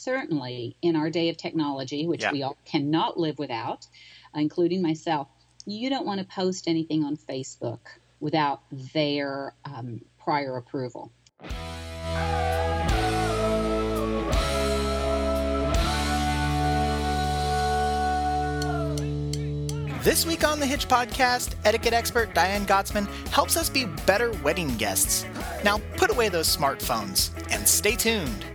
certainly in our day of technology, which Yeah. we all cannot live without, including myself, you don't want to post anything on Facebook without their um, prior approval. This week on the Hitched Podcast, etiquette expert Diane Gottsman helps us be better wedding guests. Now, put away those smartphones and stay tuned.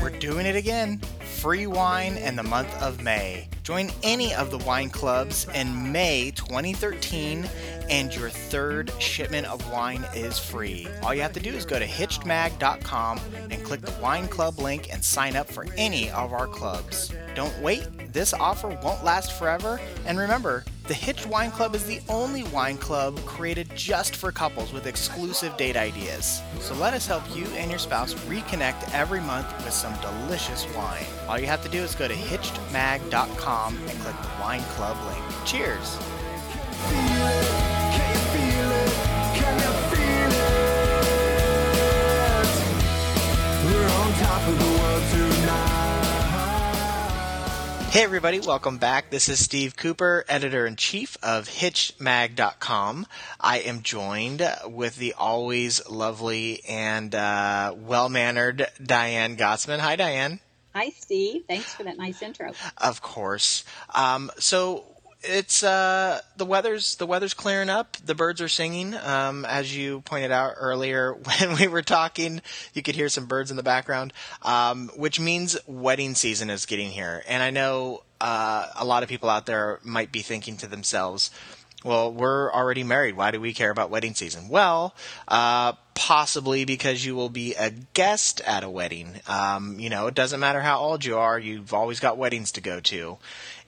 We're doing it again. Free wine in the month of May. Join any of the wine clubs in May 2013, and your third shipment of wine is free. All you have to do is go to hitchedmag.com and click the wine club link and sign up for any of our clubs. Don't wait, this offer won't last forever. And remember, the Hitched Wine Club is the only wine club created just for couples with exclusive date ideas. So let us help you and your spouse reconnect every month with some delicious wine. All you have to do is go to hitchedmag.com and click the wine club link. Cheers! Hey everybody, welcome back. This is Steve Cooper, editor in chief of HitchedMag.com. I am joined with the always lovely and uh, well mannered Diane Gottsman. Hi, Diane. Hi, Steve. Thanks for that nice intro. Of course. Um, so it's uh, the weather's the weather's clearing up. The birds are singing. Um, as you pointed out earlier when we were talking, you could hear some birds in the background, um, which means wedding season is getting here. And I know uh, a lot of people out there might be thinking to themselves. Well, we're already married. Why do we care about wedding season? Well, uh, possibly because you will be a guest at a wedding. Um, you know, it doesn't matter how old you are, you've always got weddings to go to.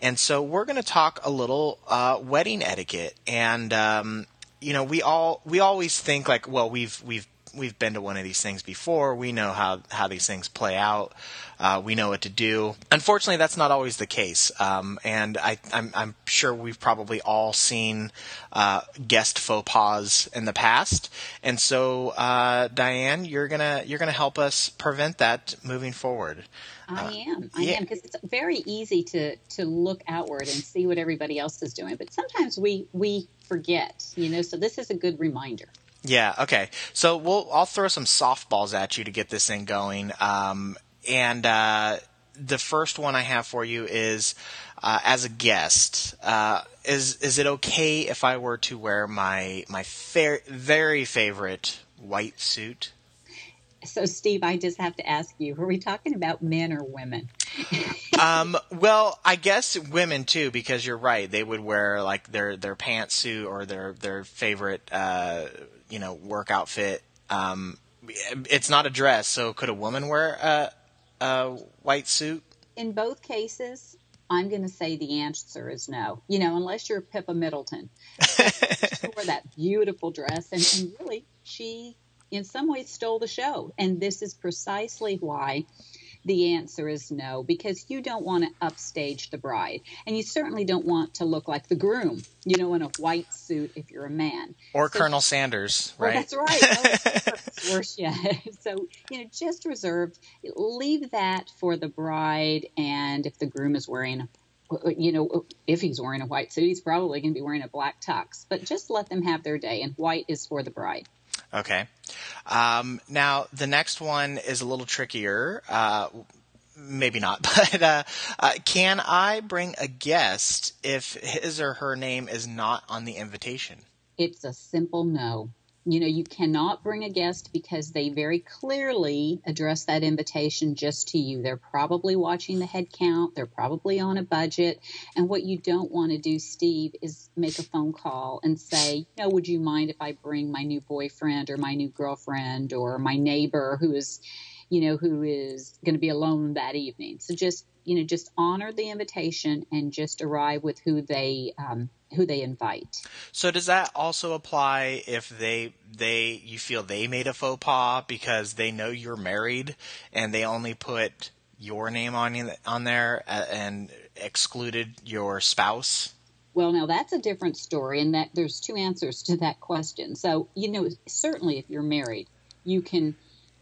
And so we're going to talk a little uh, wedding etiquette. And, um, you know, we all we always think like, well, we've we've we've been to one of these things before. We know how how these things play out. Uh, we know what to do. Unfortunately, that's not always the case. Um, and I, I'm, I'm sure we've probably all seen uh, guest faux pas in the past. And so, uh, Diane, you're gonna you're gonna help us prevent that moving forward. I am. I yeah. am because it's very easy to to look outward and see what everybody else is doing, but sometimes we we forget, you know. So this is a good reminder. Yeah. Okay. So we'll I'll throw some softballs at you to get this thing going. Um, and uh, the first one I have for you is uh, as a guest. Uh, is is it okay if I were to wear my my fair, very favorite white suit? So Steve, I just have to ask you: Are we talking about men or women? um, well, I guess women too, because you're right. They would wear like their their pantsuit or their their favorite uh, you know work outfit. Um, it's not a dress, so could a woman wear a, a white suit? In both cases, I'm going to say the answer is no. You know, unless you're Pippa Middleton, she wore that beautiful dress, and, and really, she in some ways stole the show. And this is precisely why the answer is no, because you don't want to upstage the bride, and you certainly don't want to look like the groom. You know, in a white suit if you're a man. Or So- Colonel Sanders, Well, right? that's right. Oh, worse yet. So, you know, just reserved. Leave that for the bride, and if the groom is wearing, you know, if he's wearing a white suit, he's probably going to be wearing a black tux. But just let them have their day, and white is for the bride. Okay. Um, now the next one is a little trickier. Uh, maybe not, but uh, uh, can I bring a guest if his or her name is not on the invitation? It's a simple no. You know, you cannot bring a guest because they very clearly address that invitation just to you. They're probably watching the head count, they're probably on a budget. And what you don't want to do, Steve, is make a phone call and say, you know, would you mind if I bring my new boyfriend or my new girlfriend or my neighbor who is, you know, who is going to be alone that evening? So just, you know, just honor the invitation and just arrive with who they, um, who they invite. So does that also apply if they they you feel they made a faux pas because they know you're married and they only put your name on on there uh, and excluded your spouse? Well, now that's a different story, and that there's two answers to that question. So, you know, certainly if you're married, you can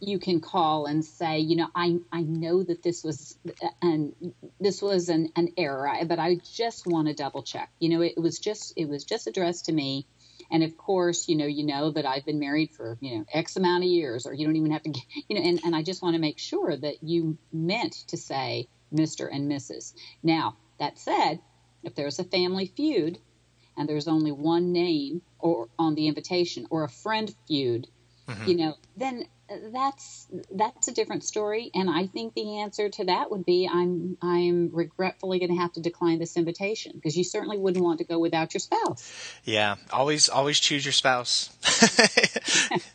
you can call and say, you know, I I know that this was an this was an, an error, but I just want to double check. You know, it was just it was just addressed to me, and of course, you know, you know that I've been married for you know X amount of years, or you don't even have to, get, you know, and and I just want to make sure that you meant to say Mr. and Mrs. Now that said, if there's a family feud and there's only one name or on the invitation or a friend feud, Mm-hmm. you know, then that's that's a different story. And I think the answer to that would be I'm I'm regretfully going to have to decline this invitation because you certainly wouldn't want to go without your spouse. Yeah, always always choose your spouse.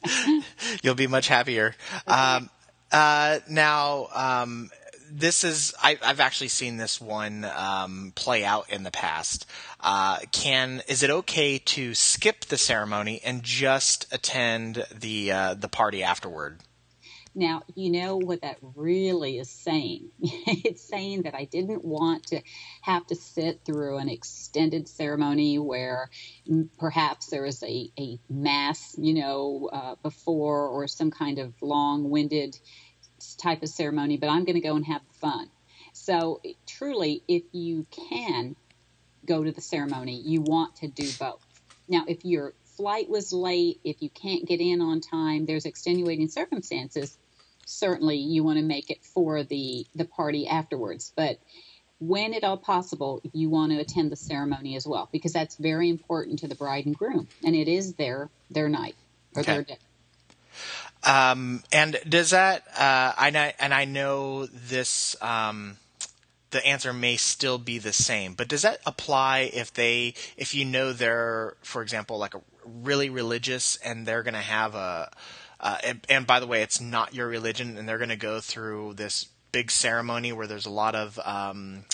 You'll be much happier. Um, uh, now, um, this is I, I've actually seen this one um, play out in the past. Uh, can is it okay to skip the ceremony and just attend the uh, the party afterward? Now, you know what that really is saying. it's saying that I didn't want to have to sit through an extended ceremony where perhaps there was a, a mass, you know, uh, before or some kind of long winded type of ceremony, but I'm going to go and have fun. So, truly, if you can go to the ceremony, you want to do both. Now, if your flight was late, if you can't get in on time, there's extenuating circumstances. Certainly, you want to make it for the the party afterwards. But when at all possible, you want to attend the ceremony as well because that's very important to the bride and groom, and it is their their night or Okay. their day. Um, and does that? Uh, I and I know this. Um, the answer may still be the same, but does that apply if they, if you know they're, for example, like really religious, and they're going to have a, uh, and, and by the way, it's not your religion, and they're going to go through this big ceremony where there's a lot of. Um,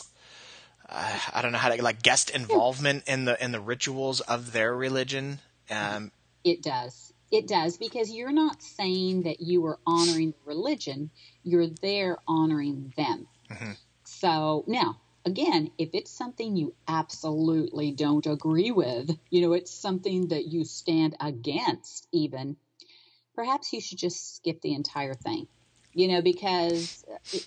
uh, I don't know how to like guest involvement in the in the rituals of their religion. Um, It does. It does because you're not saying that you are honoring religion, you're there honoring them. So now, again, if it's something you absolutely don't agree with, you know, it's something that you stand against, even, perhaps you should just skip the entire thing, you know, because it,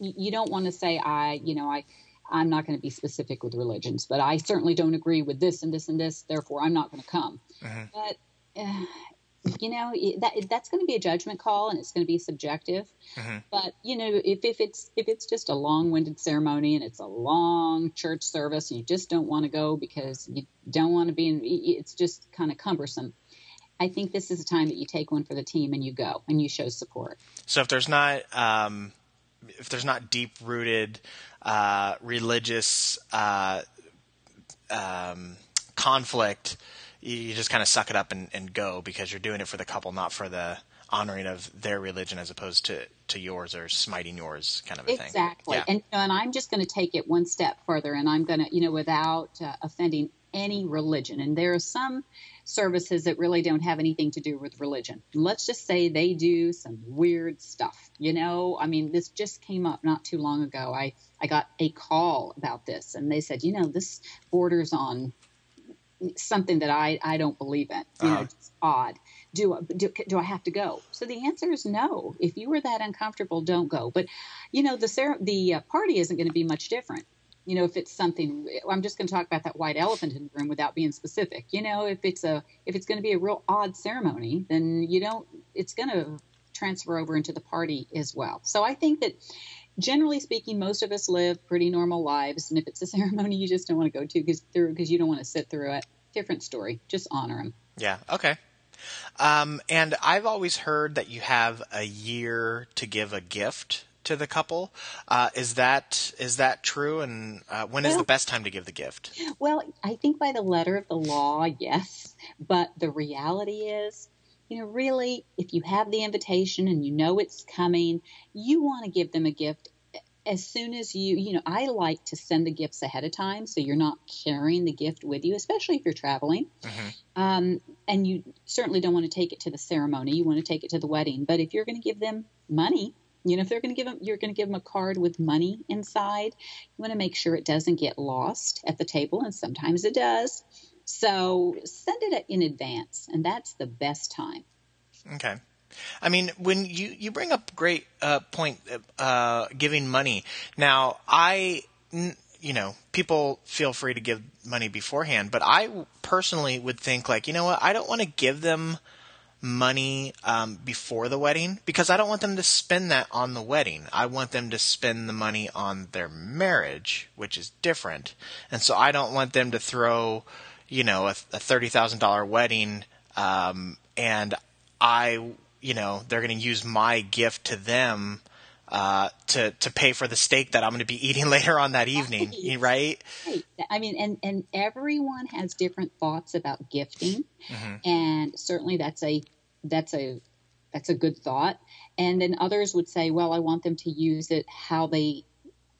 you you don't want to say, I, you know, I. I'm not going to be specific with religions, but I certainly don't agree with this and this and this. Therefore, I'm not going to come. But uh, you know that that's going to be a judgment call, and it's going to be subjective. But you know, if, if it's if it's just a long-winded ceremony and it's a long church service, and you just don't want to go because you don't want to be in, it's just kind of cumbersome. I think this is a time that you take one for the team and you go and you show support. So if there's not um, if there's not deep rooted uh, religious uh, um, conflict, you, just kind of suck it up and, and go because you're doing it for the couple, not for the honoring of their religion as opposed to, to yours or smiting yours kind of a thing. Exactly. Yeah. And and I'm just going to take it one step further, and I'm going to, you know, without uh, offending any religion. And there are some services that really don't have anything to do with religion. Let's just say they do some weird stuff. You know, I mean, this just came up not too long ago. I I got a call about this, and they said, you know, this borders on something that I, I don't believe in. You know, Uh-huh. it's odd. Do, I- do do I have to go? So the answer is no. If you were that uncomfortable, don't go. But you know, the the uh, party isn't going to be much different. You know, if it's something, I'm just going to talk about that white elephant in the room without being specific. You know, if it's a if it's going to be a real odd ceremony, then you don't. It's going to transfer over into the party as well. So I think that generally speaking, most of us live pretty normal lives, and if it's a ceremony you just don't want to go to because through because you don't want to sit through it, different story. Just honor them. Yeah. Okay. Um, and I've always heard that you have a year to give a gift to the couple. Uh, is that is that true? And uh, when is Well- the best time to give the gift? Well, I think by the letter of the law, yes. But the reality is, you know, really, if you have the invitation and you know it's coming, you want to give them a gift as soon as you, you know, I like to send the gifts ahead of time so you're not carrying the gift with you, especially if you're traveling. Um, and you certainly don't want to take it to the ceremony. You want to take it to the wedding. But if you're going to give them money, You know, if they're going to give them, you're going to give them a card with money inside. You want to make sure it doesn't get lost at the table, and sometimes it does. So send it in advance, and that's the best time. Okay. I mean, when you, you bring up great uh, point, uh, giving money. Now, I, you know, people feel free to give money beforehand, but I personally would think like, you know what, I don't want to give them money um, before the wedding because I don't want them to spend that on the wedding. I want them to spend the money on their marriage, which is different. And so I don't want them to throw, you know, a, a thirty thousand dollar wedding, um, and I, you know, they're going to use my gift to them. Uh, to to pay for the steak that I'm going to be eating later on that evening, Right. right? Right. I mean, and and everyone has different thoughts about gifting, and certainly that's a that's a that's a good thought. And then others would say, well, I want them to use it how they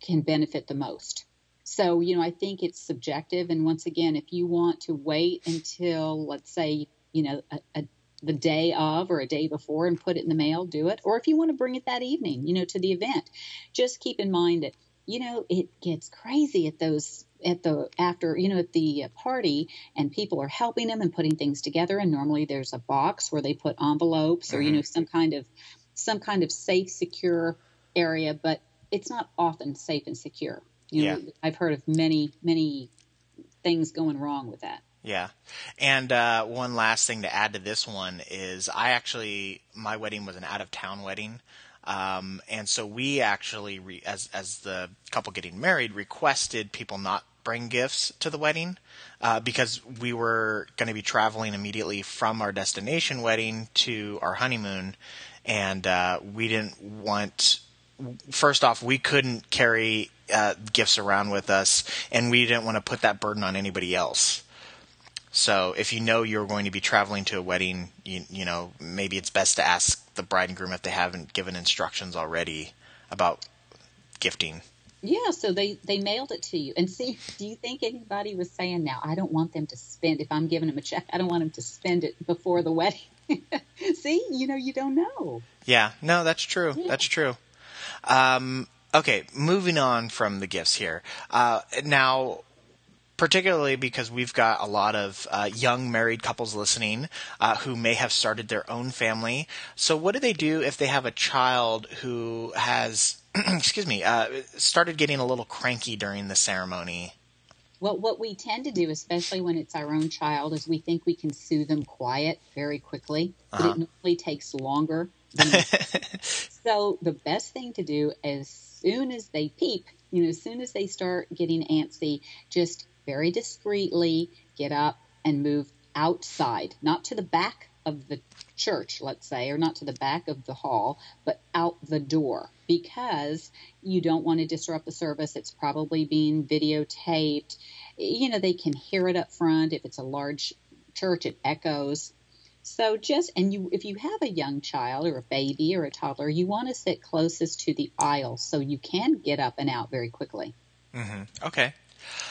can benefit the most. So you know, I think it's subjective. And once again, if you want to wait until let's say you know a, a the day of or a day before and put it in the mail, do it. Or if you want to bring it that evening, you know, to the event, just keep in mind that you know it gets crazy at those at the after you know at the party and people are helping them and putting things together and normally there's a box where they put envelopes or you mm-hmm. know some kind of some kind of safe secure area but it's not often safe and secure you know Yeah. i've heard of many many things going wrong with that Yeah. And uh, one last thing to add to this one is I actually my wedding was an out of town wedding. Um, and so we actually, re- as as the couple getting married, requested people not bring gifts to the wedding uh, because we were going to be traveling immediately from our destination wedding to our honeymoon, and uh, we didn't want. First off, we couldn't carry uh, gifts around with us, and we didn't want to put that burden on anybody else. So if you know you're going to be traveling to a wedding, you, you know, maybe it's best to ask the bride and groom if they haven't given instructions already about gifting. Yeah, so they they mailed it to you. And see, do you think anybody was saying now, I don't want them to spend if I'm giving them a check, I don't want them to spend it before the wedding. see, you know, you don't know. Yeah, no, that's true. Yeah. That's true. Um, okay, moving on from the gifts here. Uh, now, particularly because we've got a lot of uh, young married couples listening uh, who may have started their own family. So, what do they do if they have a child who has, excuse me, uh, started getting a little cranky during the ceremony? Well, what we tend to do, especially when it's our own child, is we think we can soothe them quiet very quickly, but Uh-huh. it normally takes longer. Than so the best thing to do as soon as they peep, you know, as soon as they start getting antsy, just very discreetly get up and move outside, not to the back of the church, let's say, or not to the back of the hall, but out the door because you don't want to disrupt the service. It's probably being videotaped. You know, they can hear it up front. If it's a large church, it echoes. So just and you if you have a young child or a baby or a toddler, you want to sit closest to the aisle so you can get up and out very quickly. Okay.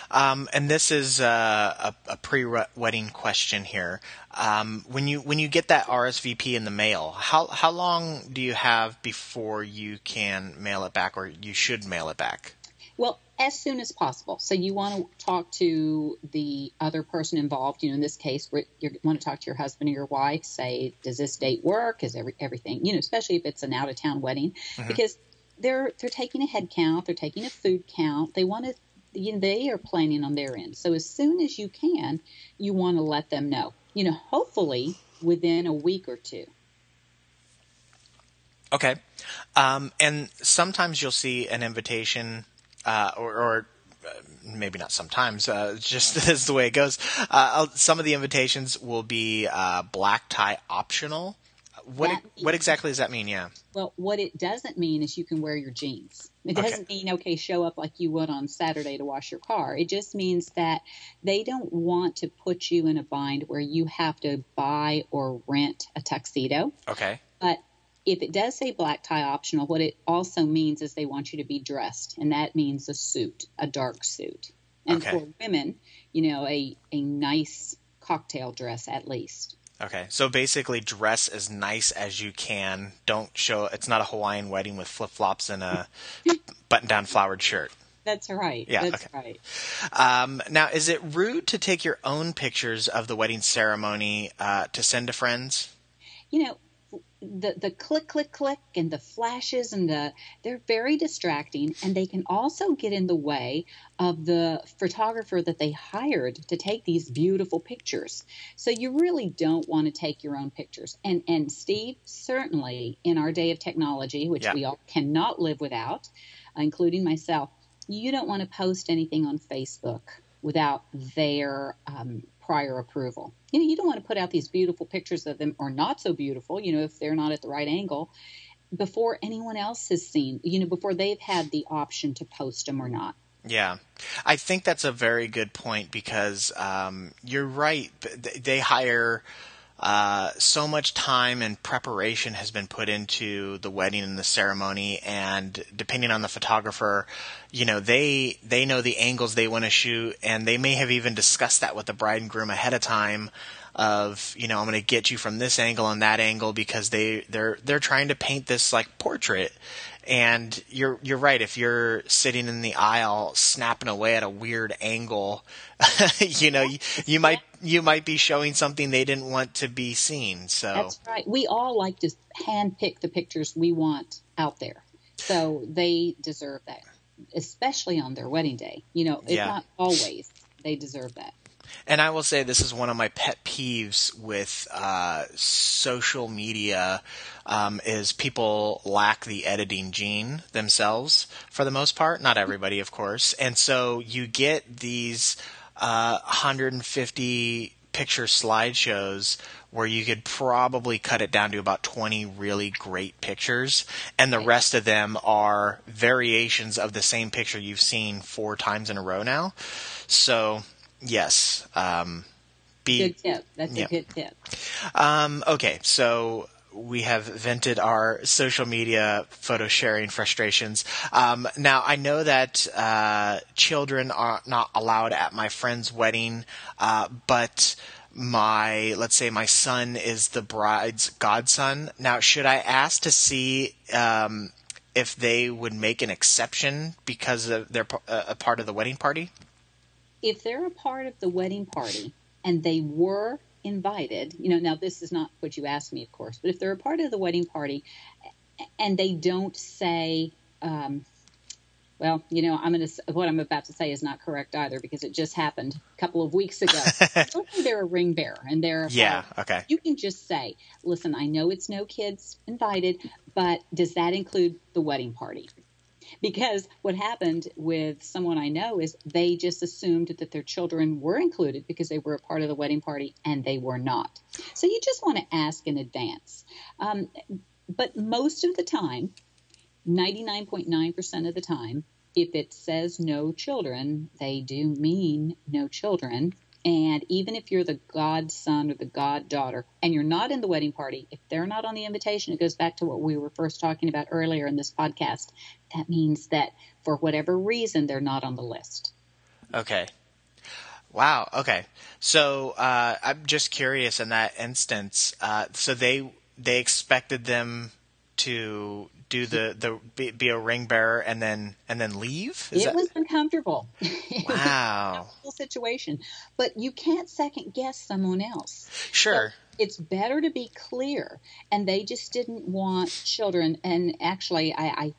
Um, and this is uh, a, a pre-wedding question here. Um, when you when you get that RSVP in the mail, how how long do you have before you can mail it back, or you should mail it back? Well, as soon as possible. So you want to talk to the other person involved. You know, in this case, you want to talk to your husband or your wife. Say, does this date work? Is every, everything? You know, especially if it's an out of town wedding, because they're they're taking a head count, they're taking a food count. They want to. You know, they are planning on their end. So as soon as you can, you want to let them know. You know, hopefully within a week or two. Okay. Um, and sometimes you'll see an invitation, uh, or, or uh, maybe not sometimes, uh, just is the way it goes. Uh, some of the invitations will be uh, black tie optional. What That what exactly does that mean? Yeah. Well, what it doesn't mean is you can wear your jeans. It doesn't mean, okay, show up like you would on Saturday to wash your car. It just means that they don't want to put you in a bind where you have to buy or rent a tuxedo. Okay. But if it does say black tie optional, what it also means is they want you to be dressed, and that means a suit, a dark suit. And Okay. for women, you know, a, a nice cocktail dress at least. Okay, so basically, dress as nice as you can. Don't show. It's not a Hawaiian wedding with flip flops and a button-down flowered shirt. That's right. Yeah, That's okay. right. Um, now, is it rude to take your own pictures of the wedding ceremony uh, to send to friends? you know the the click click click and the flashes and the they're very distracting and they can also get in the way of the photographer that they hired to take these beautiful pictures so you really don't want to take your own pictures and and steve certainly in our day of technology which Yeah. we all cannot live without including myself you don't want to post anything on facebook without their um, prior approval. You know, you don't want to put out these beautiful pictures of them or not so beautiful, you know, if they're not at the right angle before anyone else has seen, you know, before they've had the option to post them or not. Yeah, I think that's a very good point because um, you're right. They hire uh, so much time and preparation has been put into the wedding and the ceremony, and depending on the photographer, you know they they know the angles they want to shoot, and they may have even discussed that with the bride and groom ahead of time. Of you know, I'm going to get you from this angle and that angle because they they're they're trying to paint this like portrait, and you're you're right. If you're sitting in the aisle snapping away at a weird angle, you know you, you might you might be showing something they didn't want to be seen. So That's right. We all like to hand pick the pictures we want out there. So they deserve that, especially on their wedding day. You know, if Yeah. not always, they deserve that. And I will say this is one of my pet peeves with uh, social media um, is people lack the editing gene themselves for the most part. Not everybody, of course. And so you get these uh, 150 picture slideshows where you could probably cut it down to about 20 really great pictures and the rest of them are variations of the same picture you've seen four times in a row now so yes um, be Good tip. That's Yeah. a good tip. um, okay, so we have vented our social media photo sharing frustrations. Um, now I know that uh, children are not allowed at my friend's wedding, uh, but my let's say my son is the bride's godson. Now, should I ask to see? Um, if they would make an exception because of they're a part of the wedding party, if they're a part of the wedding party and they were invited, you know, now this is not what you asked me, of course, but if they're a part of the wedding party and they don't say, um, well, you know, I'm going to, what I'm about to say is not correct either because it just happened a couple of weeks ago. They're a ring bearer and they're, yeah, okay, you can just say, listen, I know it's no kids invited, but does that include the wedding party? Because what happened with someone I know is they just assumed that their children were included because they were a part of the wedding party and they were not. So you just want to ask in advance. Um, but most of the time, 99.9% of the time, if it says no children, they do mean no children. And even if you're the godson or the goddaughter and you're not in the wedding party, if they're not on the invitation, it goes back to what we were first talking about earlier in this podcast. That means that for whatever reason, they're not on the list. Okay. Wow. Okay. So uh, I'm just curious in that instance. Uh, so they they expected them to do the the be, be a ring bearer and then and then leave. Is it that was uncomfortable. Was wow? uncomfortable situation, but you can't second guess someone else. Sure. it's better to be clear and they just didn't want children and actually i i,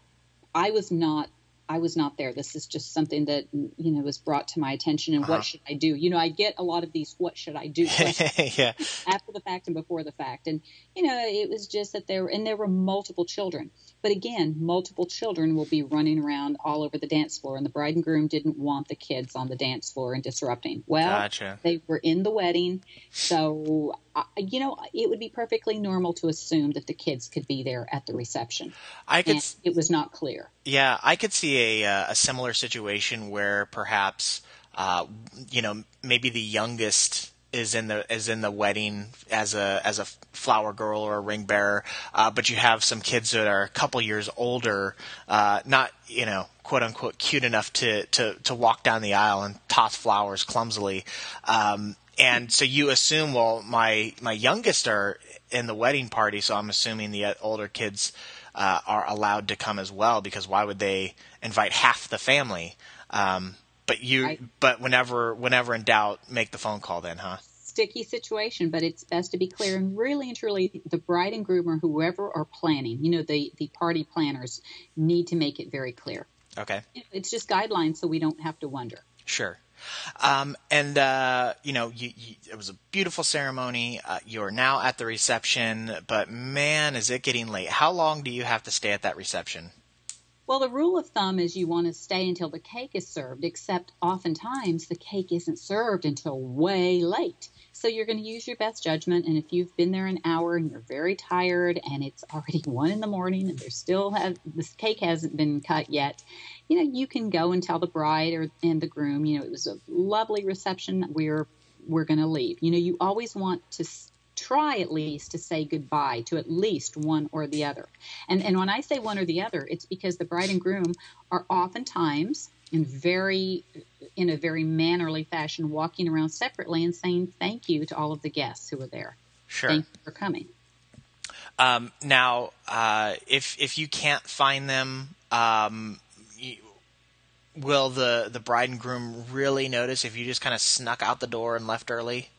I was not I was not there. This is just something that you know was brought to my attention. And Uh-huh. what should I do? You know, I get a lot of these "What should I do?" questions yeah. after the fact and before the fact. And you know, it was just that there and there were multiple children. But again, multiple children will be running around all over the dance floor, and the bride and groom didn't want the kids on the dance floor and disrupting. Well, Gotcha. they were in the wedding, so I you know, it would be perfectly normal to assume that the kids could be there at the reception, I could. and it was not clear. Yeah, I could see a uh, a similar situation where perhaps uh, you know maybe the youngest is in the is in the wedding as a as a flower girl or a ring bearer, uh, but you have some kids that are a couple years older, uh, not you know quote unquote cute enough to to to walk down the aisle and toss flowers clumsily. Um, and so you assume, well, my my youngest are in the wedding party, so I'm assuming the uh, older kids uh, are allowed to come as well because why would they invite half the family? Um, but you, but whenever whenever in doubt, make the phone call then, huh? sticky situation, but it's best to be clear and really and truly the bride and groom or whoever are planning, you know, the, the party planners need to make it very clear. Okay. It's just guidelines so we don't have to wonder. Sure. Um, and uh, you know, you, you, it was a beautiful ceremony. Uh, you're now at the reception, but man, is it getting late? How long do you have to stay at that reception? Well, the rule of thumb is you want to stay until the cake is served, except oftentimes the cake isn't served until way late. So you're going to use your best judgment. And if you've been there an hour and you're very tired and it's already one in the morning and there's still have this cake hasn't been cut yet, you know, you can go and tell the bride or and the groom, you know, it was a lovely reception. We're we're going to leave. You know, you always want to try at least to say goodbye to at least one or the other. And and when I say one or the other, it's because the bride and groom are oftentimes in very in a very mannerly fashion walking around separately and saying thank you to all of the guests who were there. Sure. Thank you for coming. Um, now, uh, if if you can't find them, um, you, will the the bride and groom really notice if you just kind of snuck out the door and left early?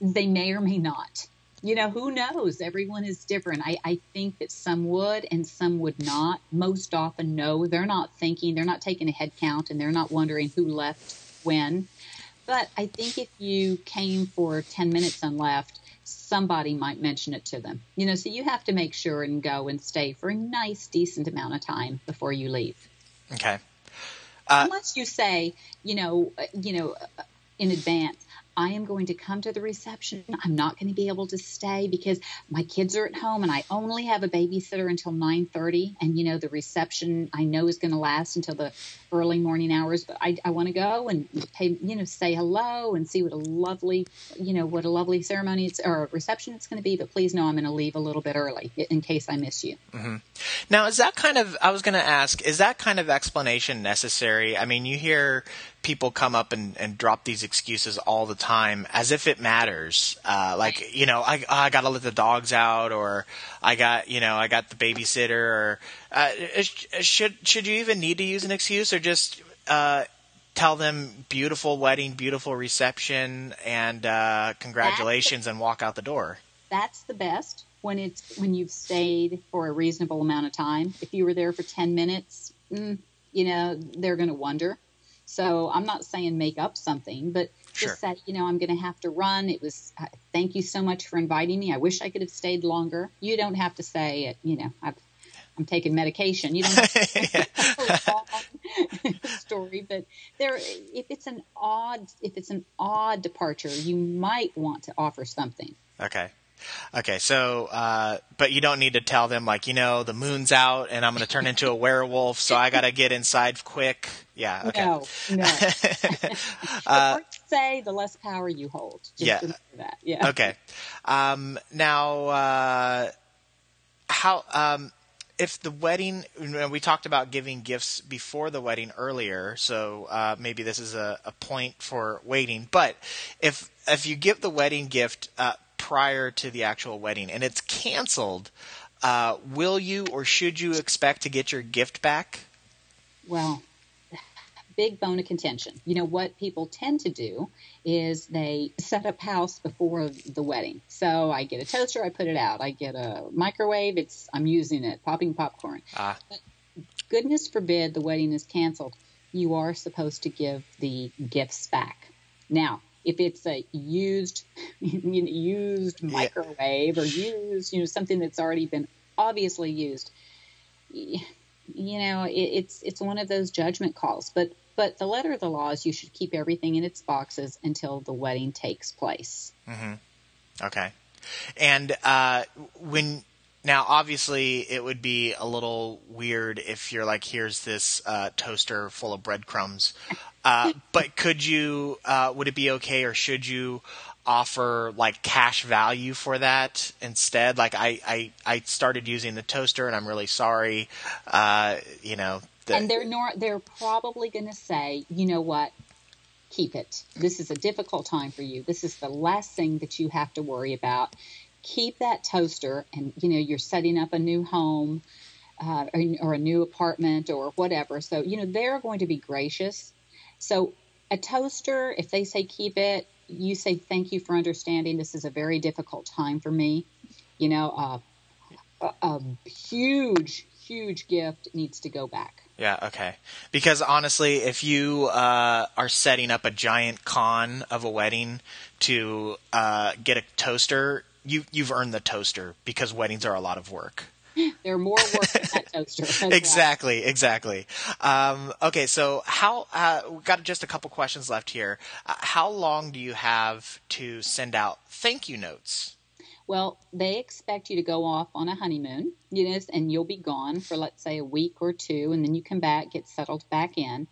They may or may not. You know, who knows? Everyone is different. I, I think that some would and some would not. Most often, no. They're not thinking, they're not taking a head count, and they're not wondering who left when. But I think if you came for 10 minutes and left, somebody might mention it to them. You know, so you have to make sure and go and stay for a nice, decent amount of time before you leave. Okay. Uh, Unless you say, you know, uh, you know, uh, in advance, I am going to come to the reception. I'm not going to be able to stay because my kids are at home and I only have a babysitter until 9:30 and you know the reception I know is going to last until the early morning hours but I, I want to go and pay you know say hello and see what a lovely you know what a lovely ceremony it's or reception it's going to be but please know I'm going to leave a little bit early in case I miss you. Mm-hmm. Now, is that kind of, I was going to ask, is that kind of explanation necessary? I mean, you hear people come up and, and drop these excuses all the time as if it matters. Uh, like, you know, I, I got to let the dogs out or I got, you know, I got the babysitter or, uh, should, should you even need to use an excuse or just, uh, tell them beautiful wedding, beautiful reception and, uh, congratulations and walk out the door? that's the best when it's when you've stayed for a reasonable amount of time. If you were there for 10 minutes, mm, you know, they're going to wonder. So I'm not saying make up something, but Sure. just say, you know, I'm going to have to run. It was, uh, thank you so much for inviting me. I wish I could have stayed longer. You don't have to say it, you know, I've, I'm taking medication. You don't have to a long story, but there, if it's an odd, if it's an odd departure, you might want to offer something. Okay. Okay, so, uh, but you don't need to tell them, like, you know, the moon's out and I'm going to turn into a werewolf, so I got to get inside quick. Yeah, okay. No, no. the say, the less power you hold. Just Yeah. that. Yeah. Okay. Um, now, uh, how, um, if the wedding, we talked about giving gifts before the wedding earlier, so uh, maybe this is a, a point for waiting. But if if you give the wedding gift uh, prior to the actual wedding and it's canceled, uh, will you or should you expect to get your gift back? Well, big bone of contention. You know what people tend to do is they set up house before the wedding. So I get a toaster, I put it out. I get a microwave, it's I'm using it, popping popcorn. Ah. Goodness forbid the wedding is canceled. You are supposed to give the gifts back. Now, if it's a used you know, used Yeah. microwave or used, you know, something that's already been obviously used, you know, it, it's it's one of those judgment calls. But but the letter of the law is you should keep everything in its boxes until the wedding takes place. Okay. And uh, when now, obviously, it would be a little weird if you're like, here's this uh, toaster full of breadcrumbs. Uh, but could you? Uh, would it be okay, or should you offer like cash value for that instead? Like, I I, I started using the toaster, and I'm really sorry. Uh, you know. The, and they're nor they're probably going to say, you know what, keep it. This is a difficult time for you. This is the last thing that you have to worry about. Keep that toaster, and you know you're setting up a new home uh, or, or a new apartment or whatever. So you know they're going to be gracious. So a toaster, if they say keep it, you say thank you for understanding. This is a very difficult time for me. You know, uh, a, a huge, huge gift needs to go back. Yeah, okay. Because honestly, if you uh, are setting up a giant con of a wedding to uh, get a toaster, you you've earned the toaster because weddings are a lot of work. They're more work than that toaster. Exactly, exactly. Um, okay, so how uh, we've got just a couple questions left here. Uh, how long do you have to send out thank you notes? Well, they expect you to go off on a honeymoon, you know, and you'll be gone for let's say a week or two, and then you come back, get settled back in.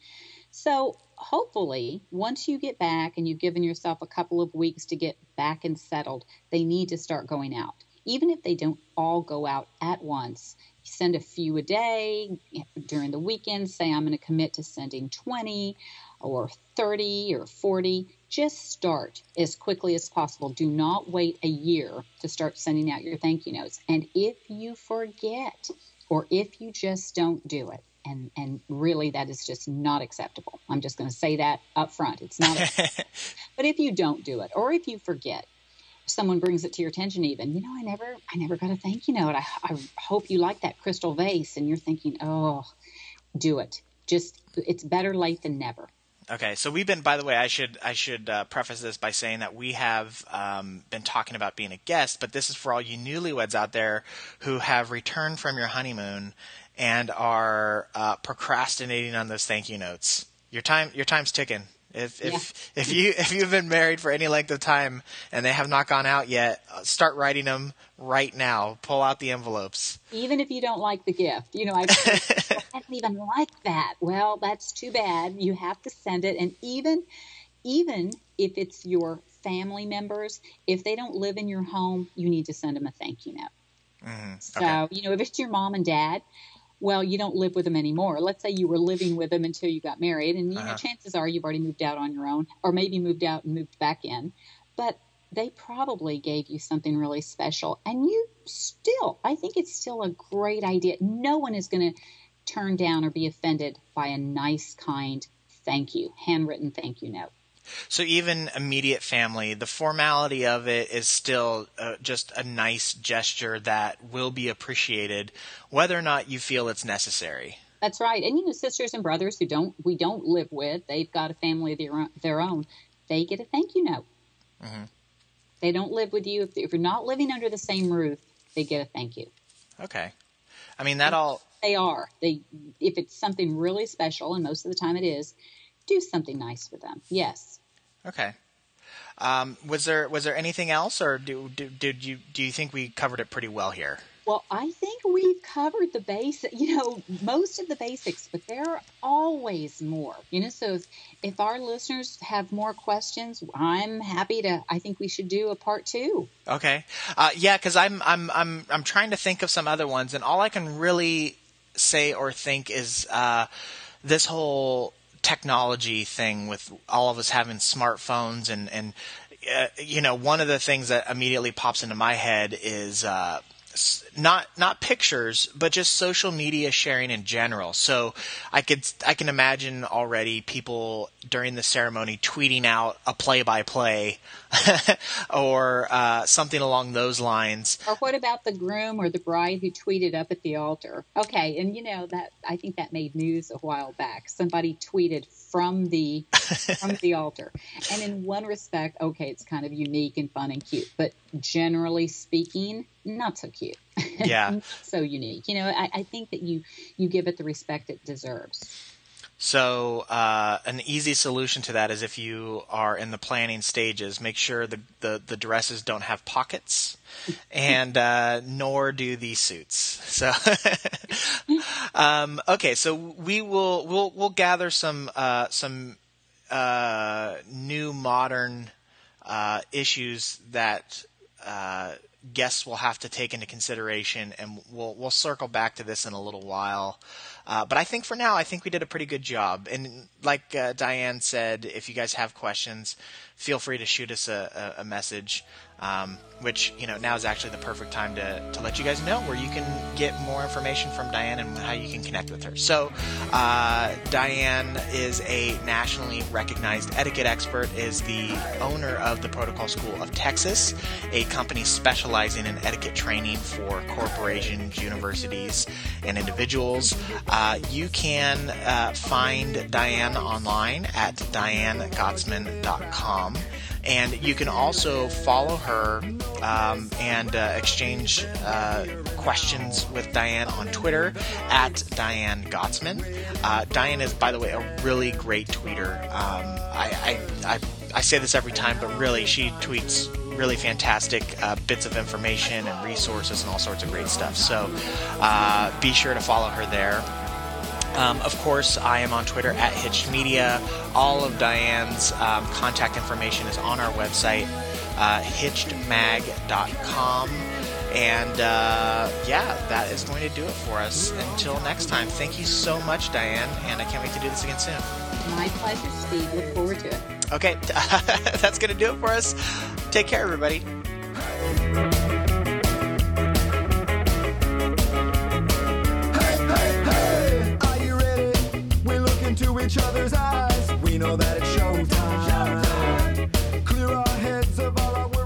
So hopefully, once you get back and you've given yourself a couple of weeks to get back and settled, they need to start going out. Even if they don't all go out at once, send a few a day during the weekend. Say, I'm going to commit to sending 20 or 30 or 40. Just start as quickly as possible. Do not wait a year to start sending out your thank you notes. And if you forget or if you just don't do it, and, and really that is just not acceptable. I'm just going to say that up front. It's not. but if you don't do it or if you forget, someone brings it to your attention even you know i never i never got a thank you note i, I hope you like that crystal vase and you're thinking oh do it just it's better late than never Okay, so we've been. By the way, I should I should uh, preface this by saying that we have um, been talking about being a guest, but this is for all you newlyweds out there who have returned from your honeymoon and are uh, procrastinating on those thank you notes. Your time your time's ticking. If if if you if you've been married for any length of time and they have not gone out yet, uh, start writing them right now. Pull out the envelopes. even if you don't like the gift. You know, I, I don't even like that. Well, that's too bad. You have to send it, and even even if it's your family members, if they don't live in your home, you need to send them a thank you note. Mhm. So Okay. you know, if it's your mom and dad. Well, you don't live with them anymore. Let's say you were living with them until you got married, and you know, Uh-huh. chances are you've already moved out on your own, or maybe moved out and moved back in. But they probably gave you something really special, and you still, I think it's still a great idea. No one is going to turn down or be offended by a nice, kind thank you, handwritten thank you note. So even immediate family, the formality of it is still uh, just a nice gesture that will be appreciated, whether or not you feel it's necessary. That's right. And you know, sisters and brothers who don't we don't live with, they've got a family of their own, their own. They get a thank you note. Mhm. They don't live with you. If, if you're not living under the same roof, they get a thank you. Okay. I mean that all. They are. They if it's something really special, and most of the time it is, do something nice for them. Yes. Okay. Um, was there was there anything else, or do, do did you do you think we covered it pretty well here? Well, I think we've covered the basic, you know, most of the basics, but there are always more, you know. So if, if our listeners have more questions, I'm happy to. I think we should do a part two. Okay. Uh, yeah, because I'm I'm I'm I'm trying to think of some other ones, and all I can really say or think is uh, this whole technology thing with all of us having smartphones and and uh, you know one of the things that immediately pops into my head is uh, not not pictures but just social media sharing in general so i could i can imagine already people during the ceremony tweeting out a play by play or uh, something along those lines Or what about the groom or the bride who tweeted up at the altar? Okay, and you know that I think that made news a while back. Somebody tweeted from the from the altar, and in one respect, okay, it's kind of unique and fun and cute, but generally speaking, not so cute. Yeah. So unique. You know, I, I think that you you give it the respect it deserves. So, uh, an easy solution to that is if you are in the planning stages, make sure the, the, the dresses don't have pockets, and uh, nor do the suits. So, um, okay, so we will we'll we'll gather some uh, some uh, new modern uh, issues that uh, guests will have to take into consideration, and we'll we'll circle back to this in a little while. Uh, but I think for now, I think we did a pretty good job. And like uh, Diane said, if you guys have questions, feel free to shoot us a, a, a message um, which you know now is actually the perfect time to, to let you guys know where you can get more information from Diane and how you can connect with her. So, uh, Diane is a nationally recognized etiquette expert, is the owner of the Protocol School of Texas, a company specializing in etiquette training for corporations, universities, and individuals. Uh, you can uh, find Diane online at dianegottsman.com. And you can also follow her um, and uh, exchange uh, questions with Diane on Twitter at Diane Gottsman. Uh, Diane is, by the way, a really great tweeter. Um, I, I, I, I, say this every time, but really, she tweets really fantastic uh, bits of information and resources and all sorts of great stuff. So uh, be sure to follow her there. Um, of course, I am on Twitter at Hitched Media. All of Diane's um, contact information is on our website, uh, hitchedmag.com. And uh, yeah, that is going to do it for us. Until next time, thank you so much, Diane, and I can't wait to do this again soon. My pleasure, Steve. Look forward to it. Okay, that's going to do it for us. Take care, everybody. each other's eyes. We know that it's showtime. showtime. Clear our heads of all our.